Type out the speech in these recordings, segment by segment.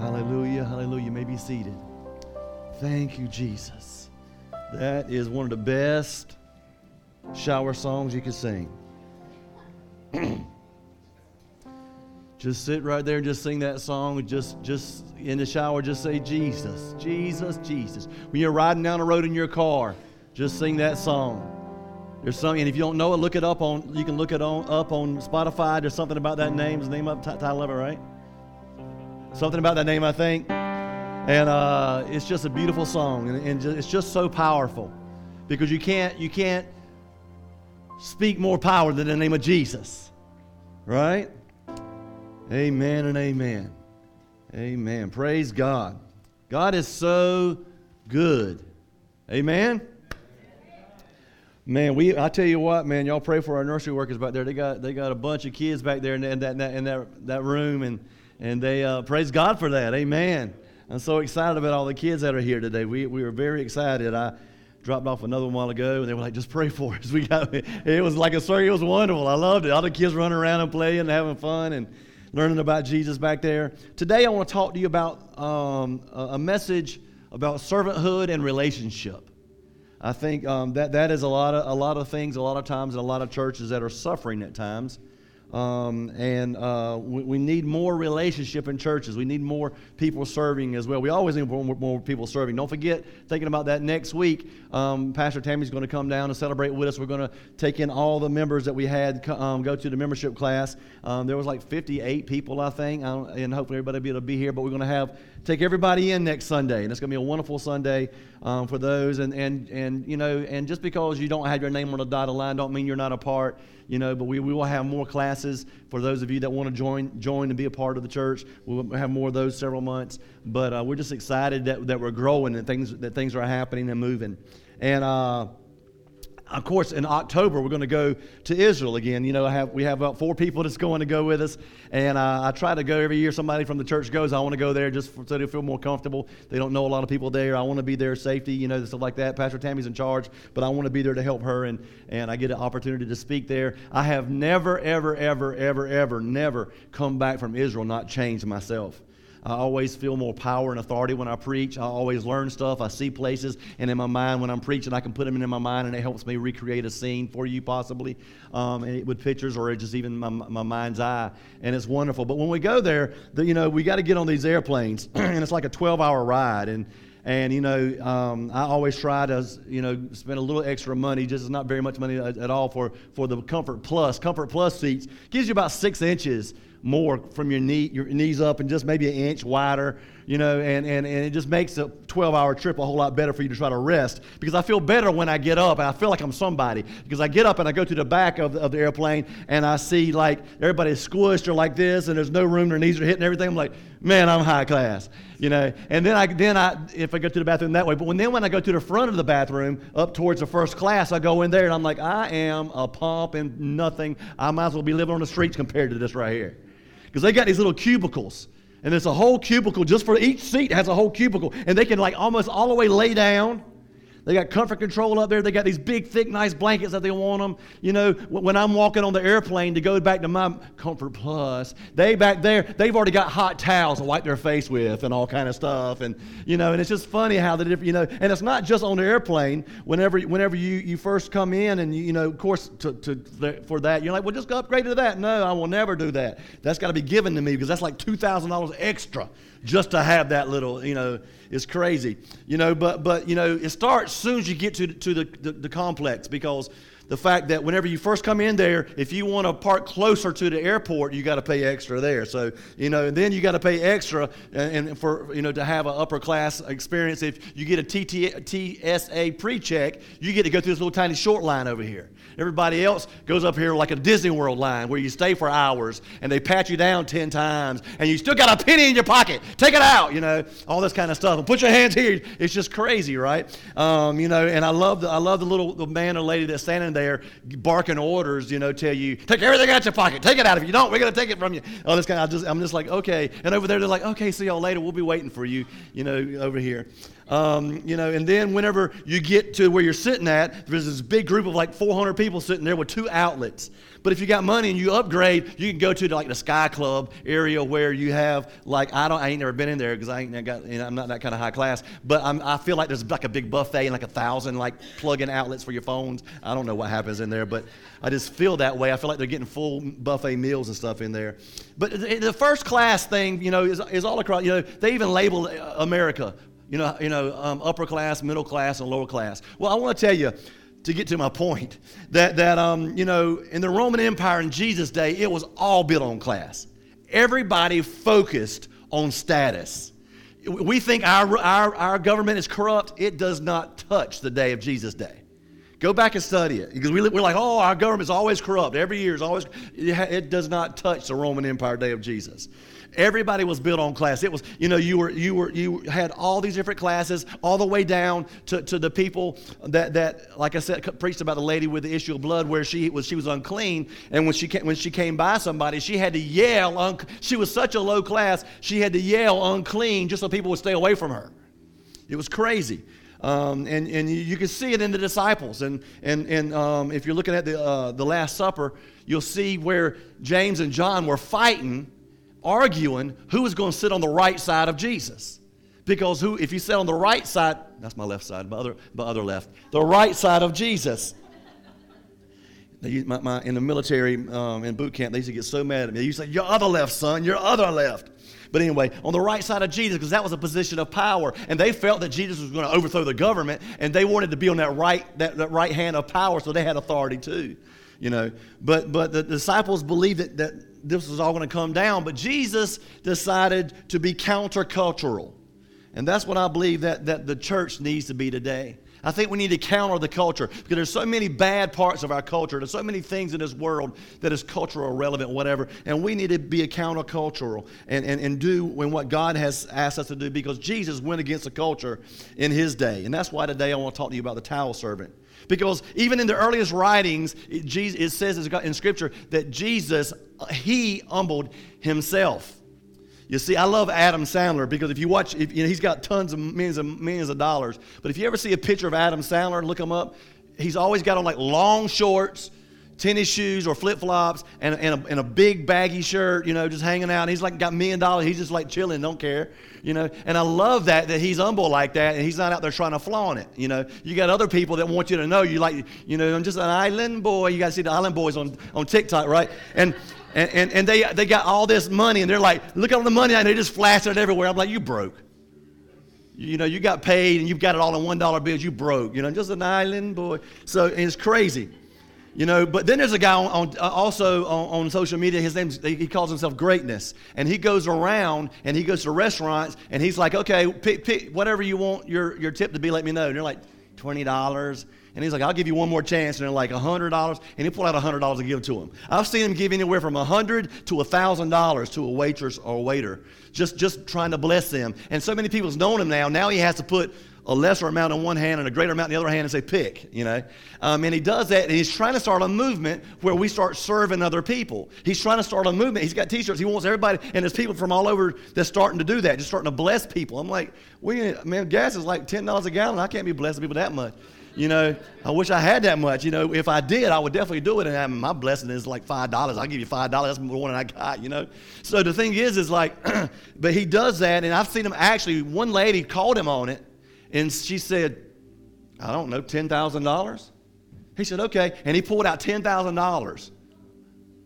Hallelujah, hallelujah. You may be seated. Thank you, Jesus. That is one of the best shower songs you can sing. just sit right there and just sing that song. Just, just in the shower, just say Jesus, Jesus, Jesus. When you're riding down the road in your car, just sing that song. There's something, and if you don't know it, look it up on. You can look it on up on Spotify. There's something about that name. The name up title of it, right? Something about that name, I think. And uh, it's just a beautiful song, and, and just, it's just so powerful because you can't you can't speak more power than the name of Jesus, right? Amen and amen. Amen. Praise God. God is so good. Amen. Man, we I tell you what, man, y'all pray for our nursery workers back there. They got they got a bunch of kids back there in that in that, in that, that room, and and they uh, praise God for that. Amen. I'm so excited about all the kids that are here today. We we were very excited. I dropped off another one while ago, and they were like, "Just pray for us." We got it was like a story. It was wonderful. I loved it. All the kids running around and playing and having fun and learning about Jesus back there. Today, I want to talk to you about um, a message about servanthood and relationship. I think um, that that is a lot of a lot of things, a lot of times, in a lot of churches that are suffering at times. Um, and uh, we, we, need more relationship in churches. We need more people serving as well. We always need more, more people serving. Don't forget, thinking about that next week, um, Pastor Tammy's going to come down and celebrate with us. We're going to take in all the members that we had um, go to the membership class. Um, there was like 58 people, I think, and hopefully everybody will be able to be here. But we're going to have take everybody in next Sunday, and it's going to be a wonderful Sunday um, for those. And and and you know, and just because you don't have your name on the dotted line, don't mean you're not a part you know, but we, we will have more classes for those of you that want to join join and be a part of the church. We'll have more of those several months. But uh, we're just excited that, that we're growing and things that things are happening and moving. And uh, of course, in October, we're going to go to Israel again. You know, have, we have about four people that's going to go with us. And uh, I try to go every year. Somebody from the church goes. I want to go there just for, so they feel more comfortable. They don't know a lot of people there. I want to be there, safety, you know, stuff like that. Pastor Tammy's in charge, but I want to be there to help her. And, and I get an opportunity to speak there. I have never, ever, ever, ever, ever, never come back from Israel not changed myself. I always feel more power and authority when I preach. I always learn stuff. I see places, and in my mind, when I'm preaching, I can put them in my mind, and it helps me recreate a scene for you, possibly, um, with pictures or just even my, my mind's eye. And it's wonderful. But when we go there, the, you know, we got to get on these airplanes, and it's like a 12 hour ride. And and you know, um, I always try to you know spend a little extra money. Just not very much money at, at all for for the Comfort Plus. Comfort Plus seats gives you about six inches more from your knee, your knees up, and just maybe an inch wider, you know, and, and, and it just makes a 12 hour trip a whole lot better for you to try to rest because I feel better when I get up and I feel like I'm somebody because I get up and I go to the back of the, of the airplane and I see like everybody's squished or like this and there's no room, their knees are hitting everything. I'm like, man, I'm high class, you know. And then I, then I, if I go to the bathroom that way, but when then when I go to the front of the bathroom up towards the first class, I go in there and I'm like, I am a pump and nothing. I might as well be living on the streets compared to this right here because they got these little cubicles. And there's a whole cubicle just for each seat has a whole cubicle. And they can like almost all the way lay down they got comfort control up there. They got these big, thick, nice blankets that they want them. You know, when I'm walking on the airplane to go back to my Comfort Plus, they back there, they've already got hot towels to wipe their face with and all kind of stuff. And, you know, and it's just funny how the different, you know, and it's not just on the airplane. Whenever, whenever you, you first come in and, you, you know, of course, to, to, for that, you're like, well, just go upgrade to that. No, I will never do that. That's got to be given to me because that's like $2,000 extra just to have that little, you know, it's crazy. You know, but but you know, it starts soon as you get to to the, the, the complex because the fact that whenever you first come in there, if you want to park closer to the airport, you got to pay extra there. So you know, and then you got to pay extra, and, and, for you know to have an upper class experience. If you get a TT, TSA pre-check, you get to go through this little tiny short line over here. Everybody else goes up here like a Disney World line where you stay for hours and they pat you down 10 times and you still got a penny in your pocket. Take it out, you know, all this kind of stuff. And put your hands here. It's just crazy, right? Um, you know, and I love the, I love the little the man or lady that's standing there barking orders, you know, tell you, take everything out your pocket. Take it out. If you don't, we're going to take it from you. All this of, I just, I'm just like, okay. And over there, they're like, okay, see y'all later. We'll be waiting for you, you know, over here. Um, you know, and then whenever you get to where you're sitting at, there's this big group of like 400 people sitting there with two outlets. But if you got money and you upgrade, you can go to like the Sky Club area where you have like I don't I ain't never been in there because I ain't got you know, I'm not that kind of high class. But I'm, I feel like there's like a big buffet and like a thousand like plug-in outlets for your phones. I don't know what happens in there, but I just feel that way. I feel like they're getting full buffet meals and stuff in there. But the first class thing, you know, is, is all across. You know, they even label America you know, you know um, upper class, middle class, and lower class. Well, I want to tell you, to get to my point that, that um, you know in the roman empire in jesus day it was all built on class. Everybody focused on status. We think our, our, our government is corrupt. It does not touch the day of jesus day. Go back and study it because we, we're like oh our government's always corrupt. Every year is always it does not touch the roman empire day of jesus Everybody was built on class. It was, you know, you were you were you had all these different classes, all the way down to, to the people that that, like I said, preached about the lady with the issue of blood, where she was she was unclean, and when she came, when she came by somebody, she had to yell. Un- she was such a low class, she had to yell unclean just so people would stay away from her. It was crazy. Um, and, and you can see it in the disciples. And, and, and um, if you're looking at the, uh, the Last Supper, you'll see where James and John were fighting arguing who was going to sit on the right side of Jesus. Because who, if you sit on the right side, that's my left side, my other, my other left, the right side of Jesus. They, my, my, in the military, um, in boot camp, they used to get so mad at me. They used to say, Your other left, son, your other left. But anyway, on the right side of Jesus, because that was a position of power, and they felt that Jesus was going to overthrow the government, and they wanted to be on that right, that, that right hand of power, so they had authority too. You know, but but the disciples believed that, that this was all going to come down, but Jesus decided to be countercultural. And that's what I believe that, that the church needs to be today. I think we need to counter the culture because there's so many bad parts of our culture. There's so many things in this world that is cultural, relevant, whatever. And we need to be a countercultural and, and, and do when what God has asked us to do because Jesus went against the culture in his day. And that's why today I want to talk to you about the towel servant. Because even in the earliest writings, it, Jesus, it says in Scripture that Jesus, he humbled himself. You see, I love Adam Sandler because if you watch, if, you know, he's got tons of millions of millions of dollars. But if you ever see a picture of Adam Sandler, look him up. He's always got on like long shorts, tennis shoes or flip flops, and, and, a, and a big baggy shirt. You know, just hanging out. And he's like got million dollars. He's just like chilling, don't care you know. And I love that that he's humble like that, and he's not out there trying to flaunt it. You know, you got other people that want you to know you like, you know, I'm just an island boy. You got to see the island boys on on TikTok, right? And and, and, and they, they got all this money, and they're like, look at all the money, and they just flash it everywhere. I'm like, you broke. You know, you got paid, and you've got it all in $1 bills. You broke. You know, just an island boy. So it's crazy. You know, but then there's a guy on, on uh, also on, on, social media. His name he calls himself Greatness, and he goes around and he goes to restaurants and he's like, okay, pick, pick whatever you want your your tip to be. Let me know. And they're like, twenty dollars. And he's like, I'll give you one more chance. And they're like, $100. And he pulled out $100 and give to him. I've seen him give anywhere from 100 to $1,000 to a waitress or a waiter, just, just trying to bless them. And so many people's known him now. Now he has to put a lesser amount on one hand and a greater amount in the other hand and say, pick, you know. Um, and he does that, and he's trying to start a movement where we start serving other people. He's trying to start a movement. He's got t-shirts. He wants everybody, and there's people from all over that's starting to do that, just starting to bless people. I'm like, we, man, gas is like $10 a gallon. I can't be blessing people that much. You know, I wish I had that much. You know, if I did, I would definitely do it. And I my blessing is like five dollars. I'll give you five dollars. That's more than I got. You know. So the thing is, is like, but he does that, and I've seen him actually. One lady called him on it, and she said, I don't know, $10,000? He said, okay. And he pulled out $10,000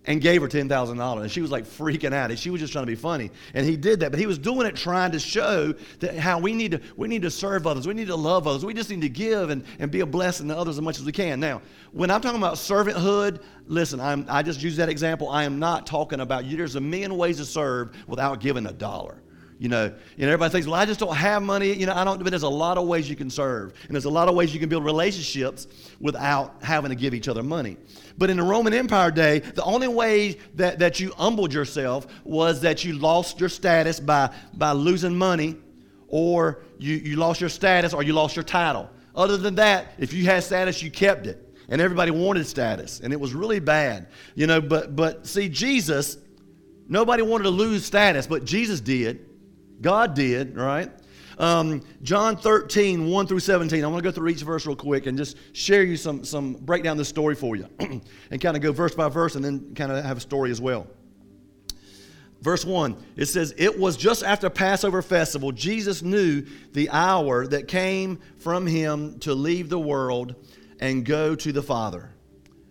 and gave her $10,000. And she was like freaking out. And she was just trying to be funny. And he did that. But he was doing it trying to show that how we need to, we need to serve others. We need to love others. We just need to give and, and be a blessing to others as much as we can. Now, when I'm talking about servanthood, listen, I'm, I just use that example. I am not talking about you. There's a million ways to serve without giving a dollar. You know, and everybody thinks, well, I just don't have money. You know, I don't, but there's a lot of ways you can serve. And there's a lot of ways you can build relationships without having to give each other money. But in the Roman Empire day, the only way that, that you humbled yourself was that you lost your status by, by losing money, or you, you lost your status, or you lost your title. Other than that, if you had status, you kept it. And everybody wanted status. And it was really bad. You know, but but see, Jesus, nobody wanted to lose status, but Jesus did. God did, right? Um, John 13, 1 through 17. I want to go through each verse real quick and just share you some, some break down the story for you and kind of go verse by verse and then kind of have a story as well. Verse 1, it says, It was just after Passover festival, Jesus knew the hour that came from him to leave the world and go to the Father.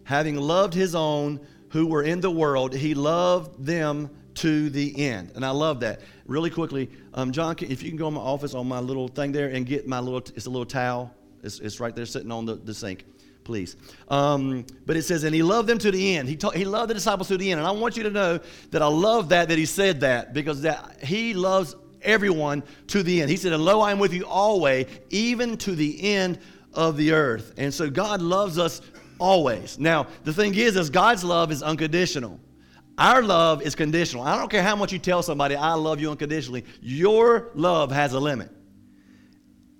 Having loved his own who were in the world, he loved them to the end. And I love that. Really quickly, um, John, if you can go in my office on my little thing there and get my little, it's a little towel. It's, it's right there sitting on the, the sink, please. Um, but it says, and he loved them to the end. He, ta- he loved the disciples to the end. And I want you to know that I love that, that he said that, because that he loves everyone to the end. He said, and lo, I am with you always, even to the end of the earth. And so God loves us always. Now, the thing is, is God's love is unconditional. Our love is conditional. I don't care how much you tell somebody, I love you unconditionally. Your love has a limit.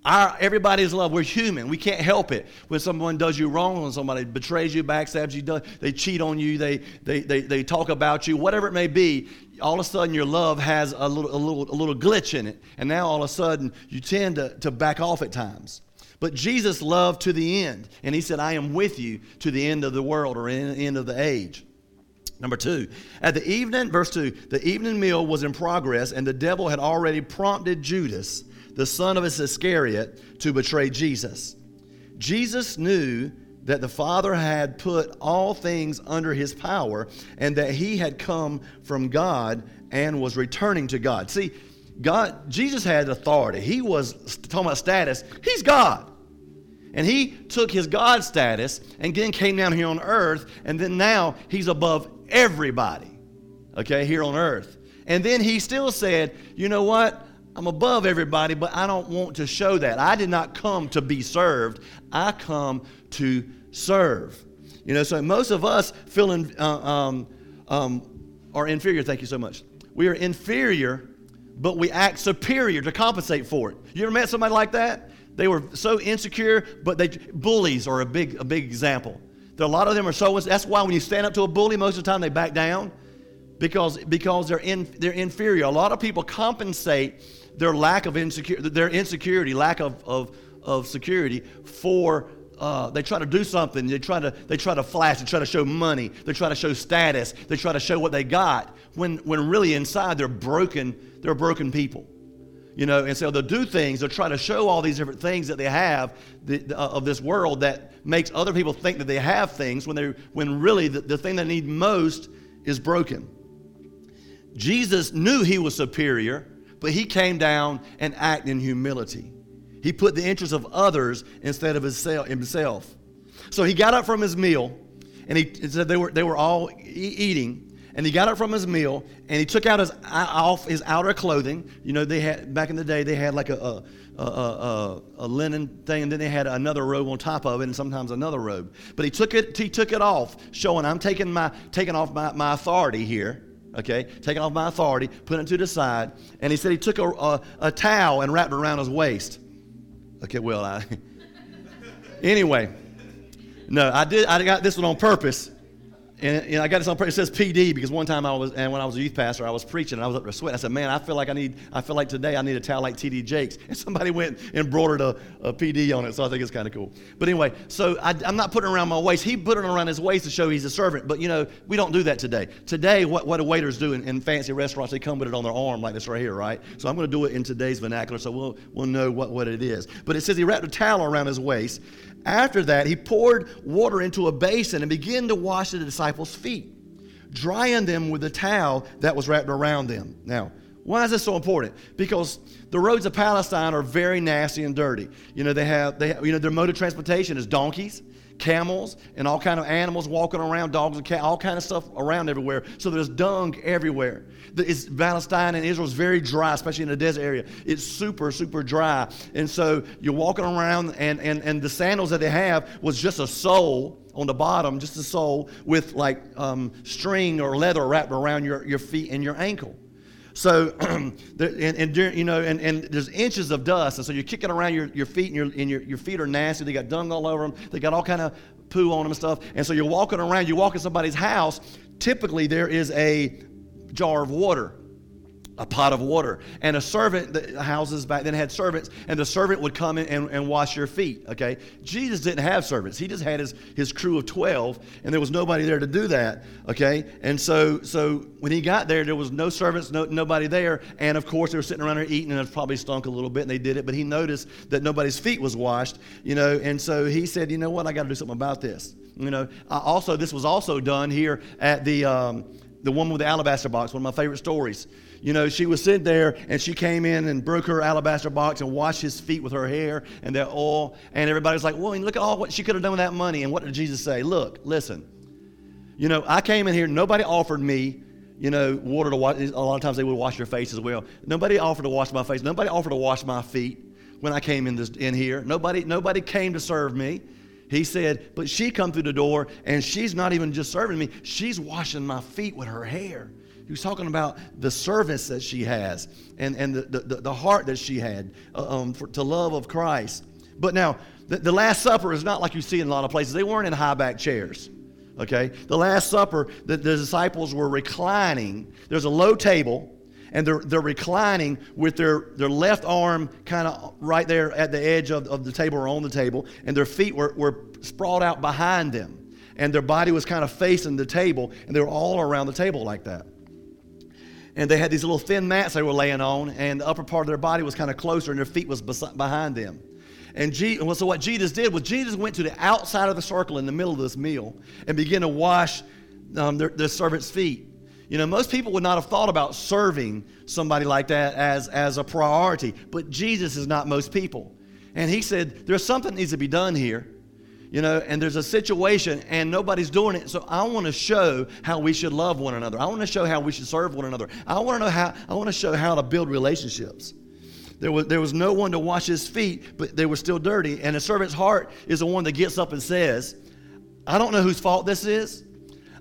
Our, everybody's love, we're human. We can't help it. When someone does you wrong, when somebody betrays you, backstabs you, they cheat on you, they, they, they, they talk about you, whatever it may be, all of a sudden your love has a little, a little, a little glitch in it. And now all of a sudden you tend to, to back off at times. But Jesus loved to the end. And he said, I am with you to the end of the world or in end of the age. Number two, at the evening, verse two, the evening meal was in progress, and the devil had already prompted Judas, the son of Iscariot, to betray Jesus. Jesus knew that the Father had put all things under his power, and that he had come from God and was returning to God. See, God, Jesus had authority. He was talking about status. He's God. And he took his God status and then came down here on earth, and then now he's above everybody, okay, here on earth. And then he still said, You know what? I'm above everybody, but I don't want to show that. I did not come to be served, I come to serve. You know, so most of us feeling uh, um, um, are inferior. Thank you so much. We are inferior, but we act superior to compensate for it. You ever met somebody like that? They were so insecure, but they bullies are a big a big example. There, a lot of them are so. That's why when you stand up to a bully, most of the time they back down because because they're in they're inferior. A lot of people compensate their lack of insecurity, their insecurity, lack of of, of security for. Uh, they try to do something. They try to they try to flash. They try to show money. They try to show status. They try to show what they got. When when really inside they're broken. They're broken people you know and so they'll do things they'll try to show all these different things that they have the, uh, of this world that makes other people think that they have things when they when really the, the thing they need most is broken. Jesus knew he was superior but he came down and acted in humility. He put the interests of others instead of himself. So he got up from his meal and he said they were, they were all eating and he got up from his meal and he took out his off his outer clothing. You know, they had back in the day they had like a a, a, a, a linen thing, and then they had another robe on top of it, and sometimes another robe. But he took it he took it off, showing I'm taking my taking off my, my authority here. Okay, taking off my authority, putting it to the side, and he said he took a, a, a towel and wrapped it around his waist. Okay, well, I anyway, no, I did. I got this one on purpose and, and I got this on. It says PD because one time I was, and when I was a youth pastor, I was preaching and I was up there sweating. I said, "Man, I feel like I need. I feel like today I need a towel like T.D. Jakes." And somebody went and embroidered a, a PD on it, so I think it's kind of cool. But anyway, so I, am not putting it around my waist. He put it around his waist to show he's a servant. But you know, we don't do that today. Today, what what do waiters do in, in fancy restaurants? They come with it on their arm like this right here, right? So I'm going to do it in today's vernacular, so we'll we'll know what what it is. But it says he wrapped a towel around his waist. After that, he poured water into a basin and began to wash the disciples' feet drying them with a towel that was wrapped around them. Now, why is this so important? Because the roads of Palestine are very nasty and dirty. You know, they have, they have, you know, their mode of transportation is donkeys, camels, and all kind of animals walking around, dogs and cats, all kind of stuff around everywhere. So there's dung everywhere. It's, Palestine and Israel is very dry, especially in the desert area. It's super, super dry. And so you're walking around, and, and, and the sandals that they have was just a sole on the bottom, just a sole with like um, string or leather wrapped around your, your feet and your ankle. So, and, and, you know, and, and there's inches of dust, and so you're kicking around your, your feet, and, your, and your, your feet are nasty. They got dung all over them. They got all kind of poo on them and stuff. And so you're walking around. You walk in somebody's house. Typically, there is a jar of water a pot of water. And a servant, the houses back then had servants, and the servant would come in and, and wash your feet, okay? Jesus didn't have servants. He just had his, his crew of 12, and there was nobody there to do that, okay? And so so when he got there, there was no servants, no, nobody there, and of course they were sitting around there eating, and it probably stunk a little bit, and they did it, but he noticed that nobody's feet was washed, you know, and so he said, you know what, I got to do something about this. You know, I also, this was also done here at the, um, the woman with the alabaster box, one of my favorite stories. You know, she was sitting there and she came in and broke her alabaster box and washed his feet with her hair and their oil. And everybody was like, well, look at all what she could have done with that money. And what did Jesus say? Look, listen. You know, I came in here, nobody offered me, you know, water to wash. A lot of times they would wash their face as well. Nobody offered to wash my face. Nobody offered to wash my feet when I came in, this, in here. Nobody, nobody came to serve me. He said, but she come through the door and she's not even just serving me, she's washing my feet with her hair. He was talking about the service that she has and, and the, the, the heart that she had uh, um, for, to love of Christ. But now, the, the Last Supper is not like you see in a lot of places. They weren't in high back chairs. Okay? The Last Supper, the, the disciples were reclining. There's a low table, and they're, they're reclining with their, their left arm kind of right there at the edge of, of the table or on the table, and their feet were, were sprawled out behind them. And their body was kind of facing the table, and they were all around the table like that and they had these little thin mats they were laying on, and the upper part of their body was kind of closer, and their feet was behind them. And Jesus, so what Jesus did was Jesus went to the outside of the circle in the middle of this meal and began to wash um, their, their servants' feet. You know, most people would not have thought about serving somebody like that as, as a priority, but Jesus is not most people. And he said, There's something that needs to be done here you know, and there's a situation and nobody's doing it. So I want to show how we should love one another. I want to show how we should serve one another. I want to know how I want to show how to build relationships. There was, there was no one to wash his feet, but they were still dirty. And a servant's heart is the one that gets up and says, I don't know whose fault this is.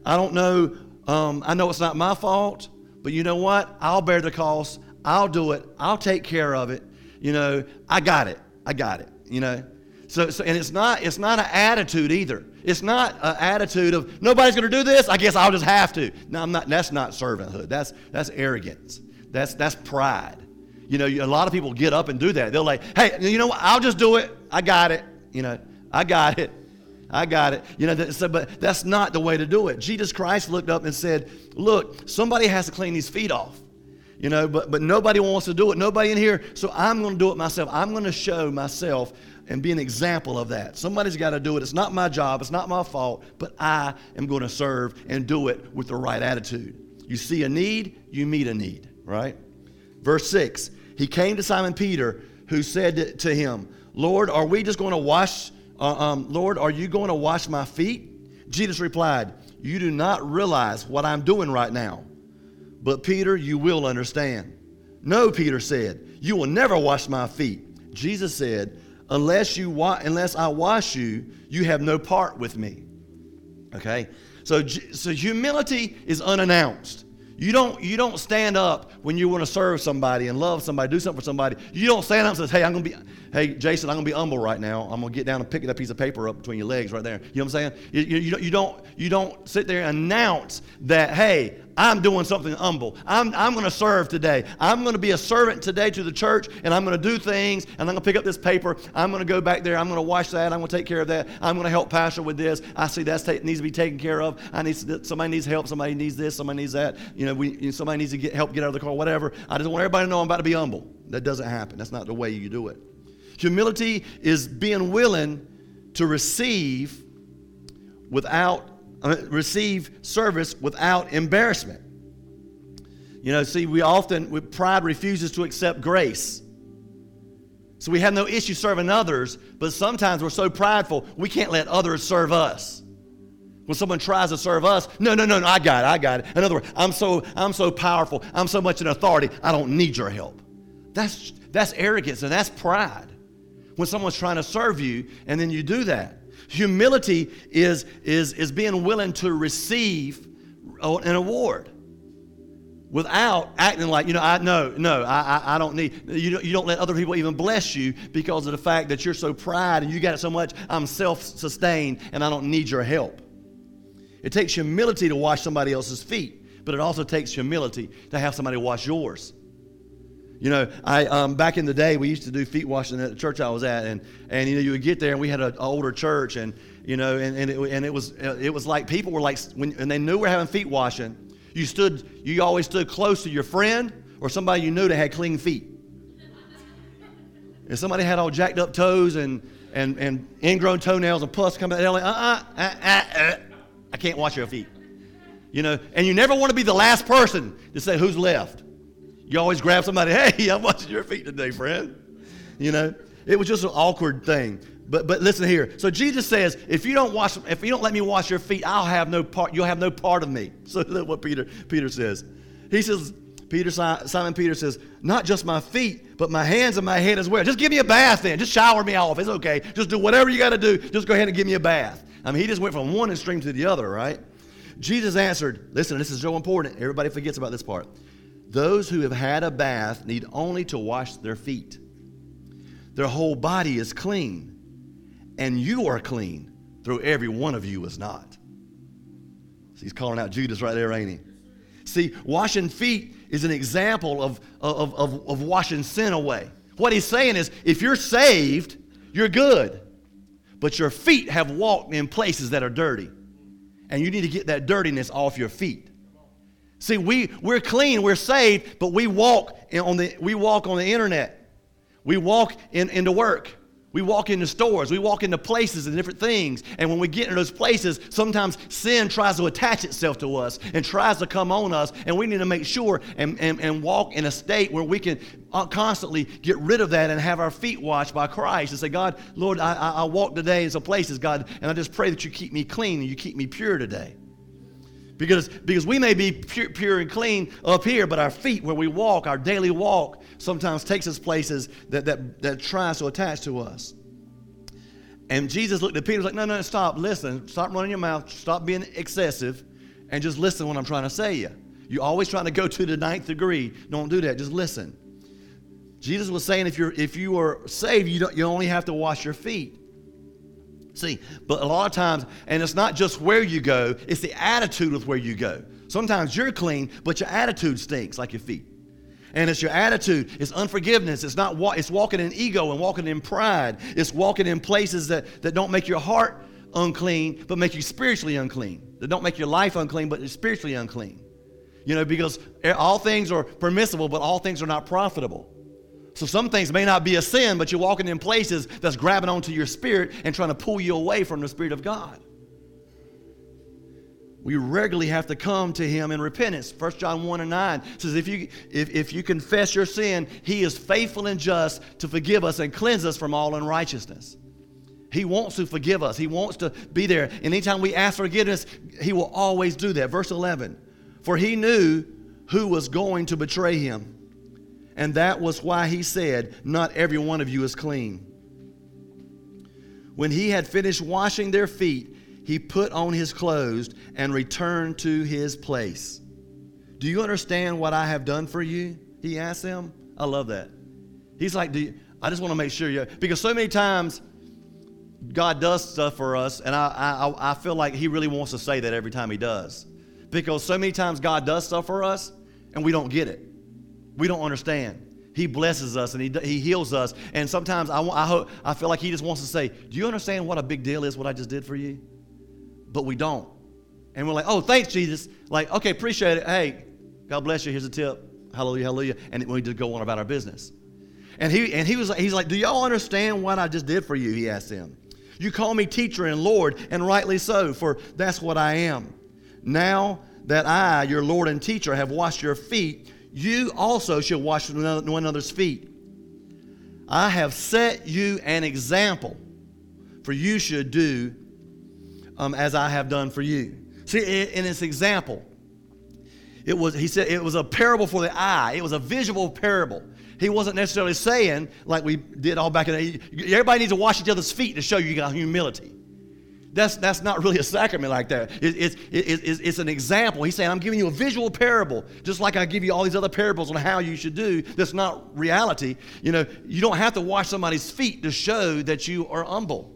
I don't know, um, I know it's not my fault, but you know what? I'll bear the cost. I'll do it. I'll take care of it. You know, I got it. I got it. You know, so, so, and it's not, it's not an attitude either. It's not an attitude of nobody's going to do this. I guess I'll just have to. No, I'm not. That's not servanthood. That's that's arrogance. That's that's pride. You know, a lot of people get up and do that. They're like, hey, you know what? I'll just do it. I got it. You know, I got it. I got it. You know, so, but that's not the way to do it. Jesus Christ looked up and said, look, somebody has to clean these feet off. You know, but but nobody wants to do it. Nobody in here. So I'm going to do it myself. I'm going to show myself and be an example of that. Somebody's got to do it. It's not my job, it's not my fault, but I am going to serve and do it with the right attitude. You see a need, you meet a need, right? Verse 6 He came to Simon Peter, who said to him, Lord, are we just going to wash, uh, um, Lord, are you going to wash my feet? Jesus replied, You do not realize what I'm doing right now, but Peter, you will understand. No, Peter said, You will never wash my feet. Jesus said, unless you wa- unless I wash you, you have no part with me. Okay? So, so humility is unannounced. You don't, you don't stand up when you want to serve somebody and love somebody, do something for somebody. You don't stand up and say, hey, I'm going to be, hey, Jason, I'm going to be humble right now. I'm going to get down and pick that piece of paper up between your legs right there. You know what I'm saying? You, you, you, don't, you don't sit there and announce that, hey, I'm doing something humble. I'm, I'm going to serve today. I'm going to be a servant today to the church, and I'm going to do things, and I'm going to pick up this paper. I'm going to go back there. I'm going to wash that. I'm going to take care of that. I'm going to help Pastor with this. I see that needs to be taken care of. I need somebody needs help. Somebody needs this. Somebody needs that. You know, we, you know, somebody needs to get help get out of the car. Whatever. I just want everybody to know I'm about to be humble. That doesn't happen. That's not the way you do it. Humility is being willing to receive without uh, receive service without embarrassment. You know, see, we often, we, pride refuses to accept grace. So we have no issue serving others, but sometimes we're so prideful, we can't let others serve us. When someone tries to serve us, no, no, no, no, I got it, I got it. In other words, I'm so, I'm so powerful, I'm so much in authority, I don't need your help. That's, that's arrogance and that's pride. When someone's trying to serve you and then you do that. Humility is, is, is being willing to receive an award without acting like, you know, I no, no, I, I, I don't need, you don't, you don't let other people even bless you because of the fact that you're so pride and you got it so much, I'm self sustained and I don't need your help. It takes humility to wash somebody else's feet, but it also takes humility to have somebody wash yours. You know, I um, back in the day we used to do feet washing at the church I was at, and and you know you would get there and we had an older church, and you know, and, and it, and it was it was like people were like when and they knew we are having feet washing, you stood you always stood close to your friend or somebody you knew that had clean feet. And somebody had all jacked up toes and and, and ingrown toenails and pus coming out, they're like, uh-uh, uh, uh, uh, I can't wash your feet. You know, and you never want to be the last person to say who's left. You always grab somebody, hey, I'm washing your feet today, friend. You know, it was just an awkward thing. But but listen here. So Jesus says, if you don't wash, if you don't let me wash your feet, I'll have no part. You'll have no part of me. So that's what Peter Peter says. He says, Peter Simon Peter says, not just my feet, but my hands and my head as well. Just give me a bath then. Just shower me off. It's okay. Just do whatever you got to do. Just go ahead and give me a bath. I mean, he just went from one extreme to the other, right? Jesus answered, listen, this is so important. Everybody forgets about this part. Those who have had a bath need only to wash their feet. Their whole body is clean, and you are clean, though every one of you is not. See, he's calling out Judas right there, ain't he? See, washing feet is an example of, of, of, of washing sin away. What he's saying is if you're saved, you're good, but your feet have walked in places that are dirty, and you need to get that dirtiness off your feet. See, we, we're clean, we're saved, but we walk on the, we walk on the internet. We walk in, into work. We walk into stores. We walk into places and different things. And when we get into those places, sometimes sin tries to attach itself to us and tries to come on us. And we need to make sure and, and, and walk in a state where we can uh, constantly get rid of that and have our feet washed by Christ and say, God, Lord, I, I, walk today in some places, God, and I just pray that you keep me clean and you keep me pure today. Because, because we may be pure, pure and clean up here, but our feet, where we walk, our daily walk, sometimes takes us places that, that, that tries to attach to us. And Jesus looked at Peter and was like, no, no, stop, listen, stop running your mouth, stop being excessive, and just listen what I'm trying to say you. You're always trying to go to the ninth degree. Don't do that, just listen. Jesus was saying if, you're, if you are saved, you, don't, you only have to wash your feet. See, but a lot of times, and it's not just where you go, it's the attitude with where you go. Sometimes you're clean, but your attitude stinks like your feet. And it's your attitude, it's unforgiveness, it's not it's walking in ego and walking in pride. It's walking in places that, that don't make your heart unclean, but make you spiritually unclean. That don't make your life unclean, but spiritually unclean. You know, because all things are permissible, but all things are not profitable. So some things may not be a sin, but you're walking in places that's grabbing onto your spirit and trying to pull you away from the Spirit of God. We regularly have to come to Him in repentance. 1 John 1 and 9 says, if you, if, if you confess your sin, He is faithful and just to forgive us and cleanse us from all unrighteousness. He wants to forgive us. He wants to be there. And anytime we ask forgiveness, He will always do that. Verse 11 For He knew who was going to betray Him. And that was why he said, Not every one of you is clean. When he had finished washing their feet, he put on his clothes and returned to his place. Do you understand what I have done for you? He asked them. I love that. He's like, you, I just want to make sure you, because so many times God does stuff for us, and I, I, I feel like He really wants to say that every time He does. Because so many times God does stuff for us, and we don't get it. We don't understand. He blesses us and he, he heals us. And sometimes I, I, hope, I feel like he just wants to say, Do you understand what a big deal is, what I just did for you? But we don't. And we're like, Oh, thanks, Jesus. Like, okay, appreciate it. Hey, God bless you. Here's a tip. Hallelujah, hallelujah. And we just go on about our business. And he, and he was he's like, Do y'all understand what I just did for you? He asked them. You call me teacher and Lord, and rightly so, for that's what I am. Now that I, your Lord and teacher, have washed your feet, you also shall wash one another's feet. I have set you an example, for you should do um, as I have done for you. See, in this example, it was he said it was a parable for the eye. It was a visual parable. He wasn't necessarily saying like we did all back in the everybody needs to wash each other's feet to show you got humility. That's, that's not really a sacrament like that. It, it's, it, it's, it's an example. He's saying, I'm giving you a visual parable, just like I give you all these other parables on how you should do. That's not reality. You know, you don't have to wash somebody's feet to show that you are humble.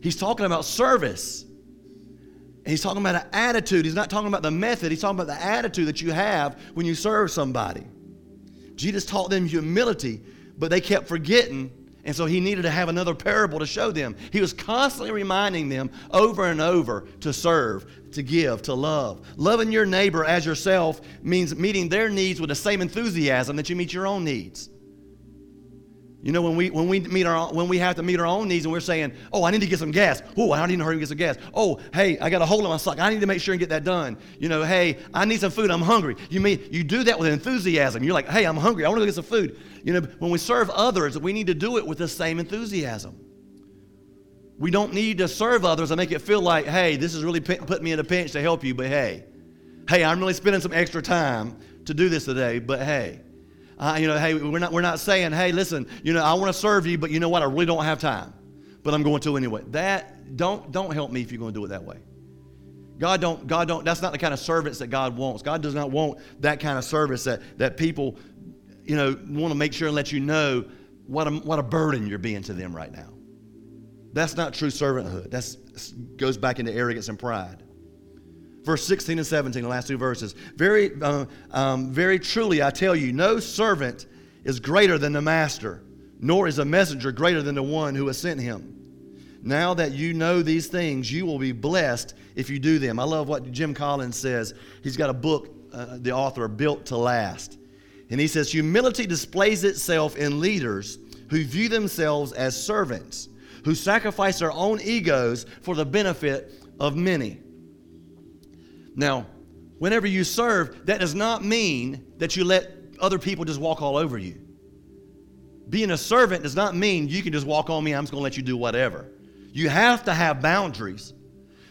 He's talking about service. And he's talking about an attitude. He's not talking about the method. He's talking about the attitude that you have when you serve somebody. Jesus taught them humility, but they kept forgetting. And so he needed to have another parable to show them. He was constantly reminding them over and over to serve, to give, to love. Loving your neighbor as yourself means meeting their needs with the same enthusiasm that you meet your own needs. You know, when we, when, we meet our, when we have to meet our own needs and we're saying, oh, I need to get some gas. Oh, I don't need to hurry and get some gas. Oh, hey, I got a hole in my sock. I need to make sure and get that done. You know, hey, I need some food. I'm hungry. You mean you do that with enthusiasm. You're like, hey, I'm hungry. I want to go get some food. You know, when we serve others, we need to do it with the same enthusiasm. We don't need to serve others and make it feel like, hey, this is really putting me in a pinch to help you, but hey, hey, I'm really spending some extra time to do this today, but hey, uh, you know, hey, we're not, we're not saying, hey, listen, you know, I want to serve you, but you know what? I really don't have time, but I'm going to anyway. That, don't, don't help me if you're going to do it that way. God don't, God don't, that's not the kind of servants that God wants. God does not want that kind of service that, that people, you know, want to make sure and let you know what a, what a burden you're being to them right now. That's not true servanthood. That goes back into arrogance and pride verse 16 and 17, the last two verses. Very, uh, um, very truly, I tell you, no servant is greater than the master, nor is a messenger greater than the one who has sent him. Now that you know these things, you will be blessed if you do them. I love what Jim Collins says. He's got a book, uh, the author, Built to Last. And he says, Humility displays itself in leaders who view themselves as servants, who sacrifice their own egos for the benefit of many. Now, whenever you serve, that does not mean that you let other people just walk all over you. Being a servant does not mean you can just walk on me, I'm just going to let you do whatever. You have to have boundaries.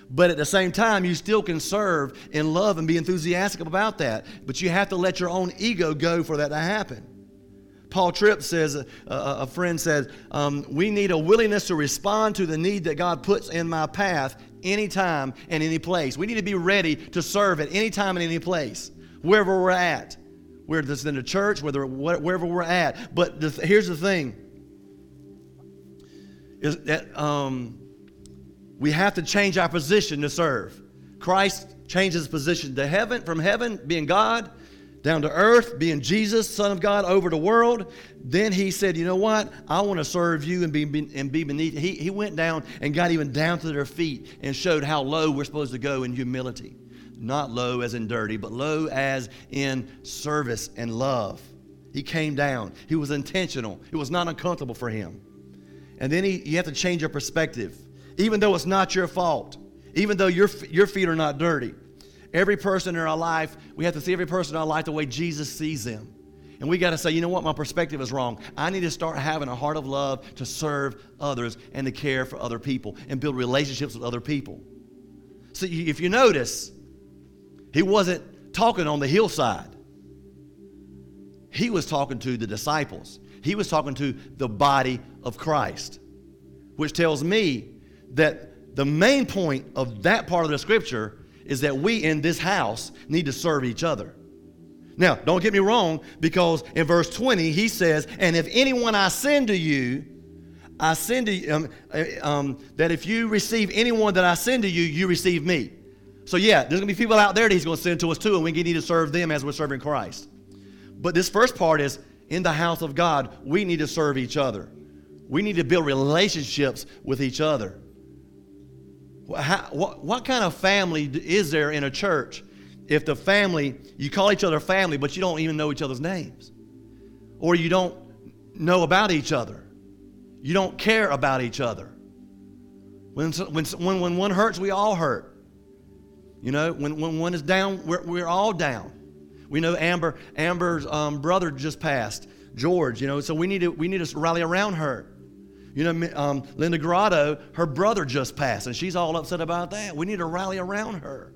But at the same time, you still can serve in love and be enthusiastic about that. But you have to let your own ego go for that to happen. Paul Tripp says, a, a friend says, um, we need a willingness to respond to the need that God puts in my path anytime and any place. We need to be ready to serve at any time and any place, wherever we're at. Whether it's in the church, whether wherever we're at. But the, here's the thing: is that um, we have to change our position to serve. Christ changes position to heaven, from heaven, being God, down to earth, being Jesus, Son of God, over the world. Then he said, You know what? I want to serve you and be, and be beneath. He, he went down and got even down to their feet and showed how low we're supposed to go in humility. Not low as in dirty, but low as in service and love. He came down. He was intentional. It was not uncomfortable for him. And then he, you have to change your perspective. Even though it's not your fault, even though your, your feet are not dirty, Every person in our life, we have to see every person in our life the way Jesus sees them. And we got to say, you know what, my perspective is wrong. I need to start having a heart of love to serve others and to care for other people and build relationships with other people. So if you notice, he wasn't talking on the hillside, he was talking to the disciples, he was talking to the body of Christ, which tells me that the main point of that part of the scripture is that we in this house need to serve each other. Now, don't get me wrong, because in verse 20, he says, And if anyone I send to you, I send to you, um, uh, um, that if you receive anyone that I send to you, you receive me. So, yeah, there's going to be people out there that he's going to send to us too, and we need to serve them as we're serving Christ. But this first part is in the house of God, we need to serve each other. We need to build relationships with each other. What, what kind of family is there in a church if the family, you call each other family, but you don't even know each other's names? Or you don't know about each other? You don't care about each other? When, when, when, when one hurts, we all hurt. You know, when, when one is down, we're, we're all down. We know Amber, Amber's um, brother just passed, George, you know, so we need to, we need to rally around her. You know, um, Linda Grotto, her brother just passed, and she's all upset about that. We need to rally around her.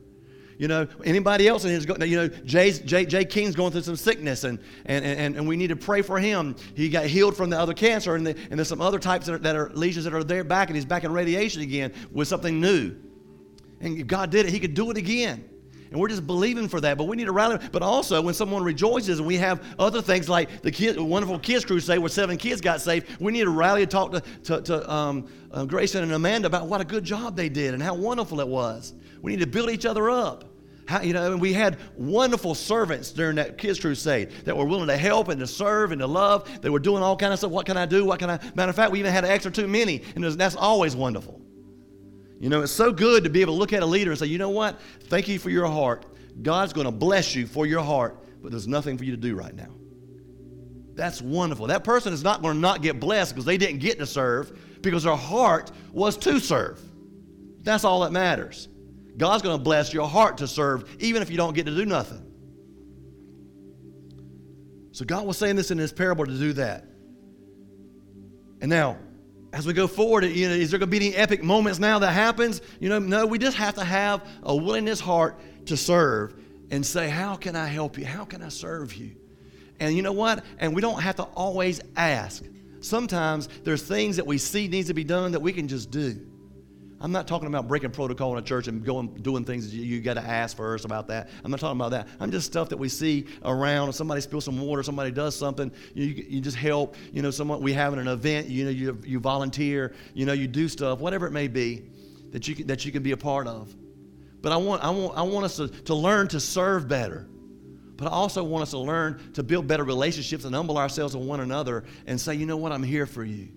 You know, anybody else in his, you know, Jay's, Jay, Jay King's going through some sickness, and, and, and, and we need to pray for him. He got healed from the other cancer, and, the, and there's some other types that are, that are lesions that are there back, and he's back in radiation again with something new. And God did it, he could do it again. And we're just believing for that. But we need to rally. But also, when someone rejoices and we have other things like the kid, wonderful kids crusade where seven kids got saved, we need to rally and talk to, to, to um, uh, Grayson and Amanda about what a good job they did and how wonderful it was. We need to build each other up. How, you know, and we had wonderful servants during that kids crusade that were willing to help and to serve and to love. They were doing all kind of stuff. What can I do? What can I? Matter of fact, we even had an extra too many, and that's always wonderful. You know, it's so good to be able to look at a leader and say, you know what? Thank you for your heart. God's going to bless you for your heart, but there's nothing for you to do right now. That's wonderful. That person is not going to not get blessed because they didn't get to serve because their heart was to serve. That's all that matters. God's going to bless your heart to serve even if you don't get to do nothing. So God was saying this in his parable to do that. And now, as we go forward, you know, is there going to be any epic moments now that happens? You know, no, we just have to have a willingness heart to serve and say, How can I help you? How can I serve you? And you know what? And we don't have to always ask. Sometimes there's things that we see needs to be done that we can just do. I'm not talking about breaking protocol in a church and going doing things you, you got to ask first about that. I'm not talking about that. I'm just stuff that we see around. If somebody spills some water, somebody does something, you, you just help. You know, someone we having an event. You know, you, you volunteer. You know, you do stuff, whatever it may be, that you can, that you can be a part of. But I want I want I want us to, to learn to serve better. But I also want us to learn to build better relationships and humble ourselves to one another and say, you know what, I'm here for you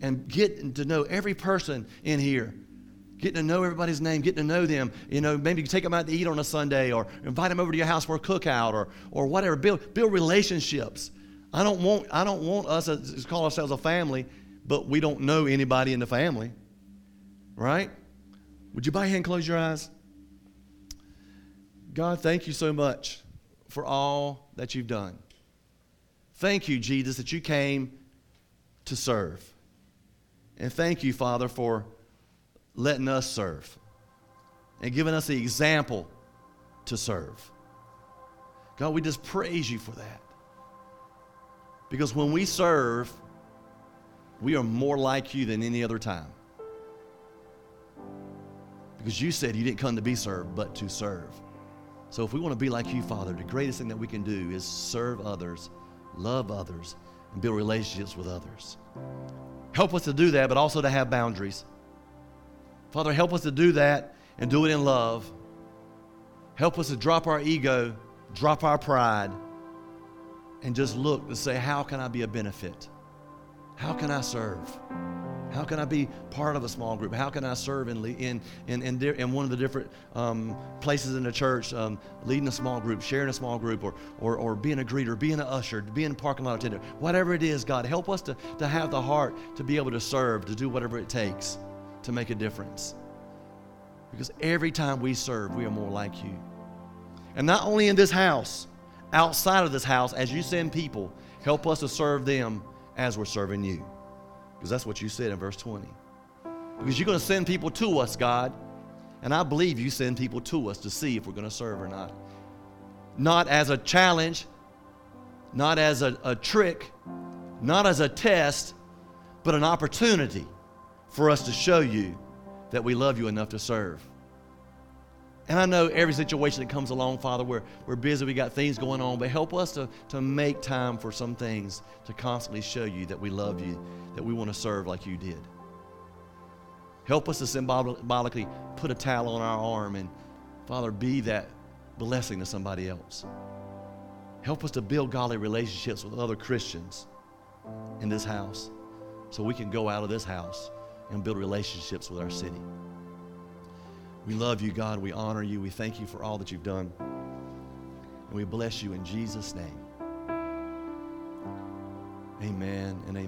and getting to know every person in here. Getting to know everybody's name, getting to know them. You know, maybe you take them out to eat on a Sunday or invite them over to your house for a cookout or, or whatever. Build, build relationships. I don't want, I don't want us to call ourselves a family, but we don't know anybody in the family. Right? Would you bow your head and close your eyes? God, thank you so much for all that you've done. Thank you, Jesus, that you came to serve. And thank you, Father, for letting us serve and giving us the example to serve. God, we just praise you for that. Because when we serve, we are more like you than any other time. Because you said you didn't come to be served, but to serve. So if we want to be like you, Father, the greatest thing that we can do is serve others, love others, and build relationships with others. Help us to do that, but also to have boundaries. Father, help us to do that and do it in love. Help us to drop our ego, drop our pride, and just look to say, how can I be a benefit? How can I serve? How can I be part of a small group? How can I serve in, in, in, in, in one of the different um, places in the church, um, leading a small group, sharing a small group, or, or, or being a greeter, being an usher, being a parking lot attendant? Whatever it is, God, help us to, to have the heart to be able to serve, to do whatever it takes to make a difference. Because every time we serve, we are more like you. And not only in this house, outside of this house, as you send people, help us to serve them as we're serving you. Because that's what you said in verse 20. Because you're going to send people to us, God. And I believe you send people to us to see if we're going to serve or not. Not as a challenge, not as a, a trick, not as a test, but an opportunity for us to show you that we love you enough to serve. And I know every situation that comes along, Father, we're, we're busy, we got things going on, but help us to, to make time for some things to constantly show you that we love you, that we want to serve like you did. Help us to symbolically put a towel on our arm and, Father, be that blessing to somebody else. Help us to build godly relationships with other Christians in this house so we can go out of this house and build relationships with our city. We love you, God. We honor you. We thank you for all that you've done. And we bless you in Jesus' name. Amen and amen.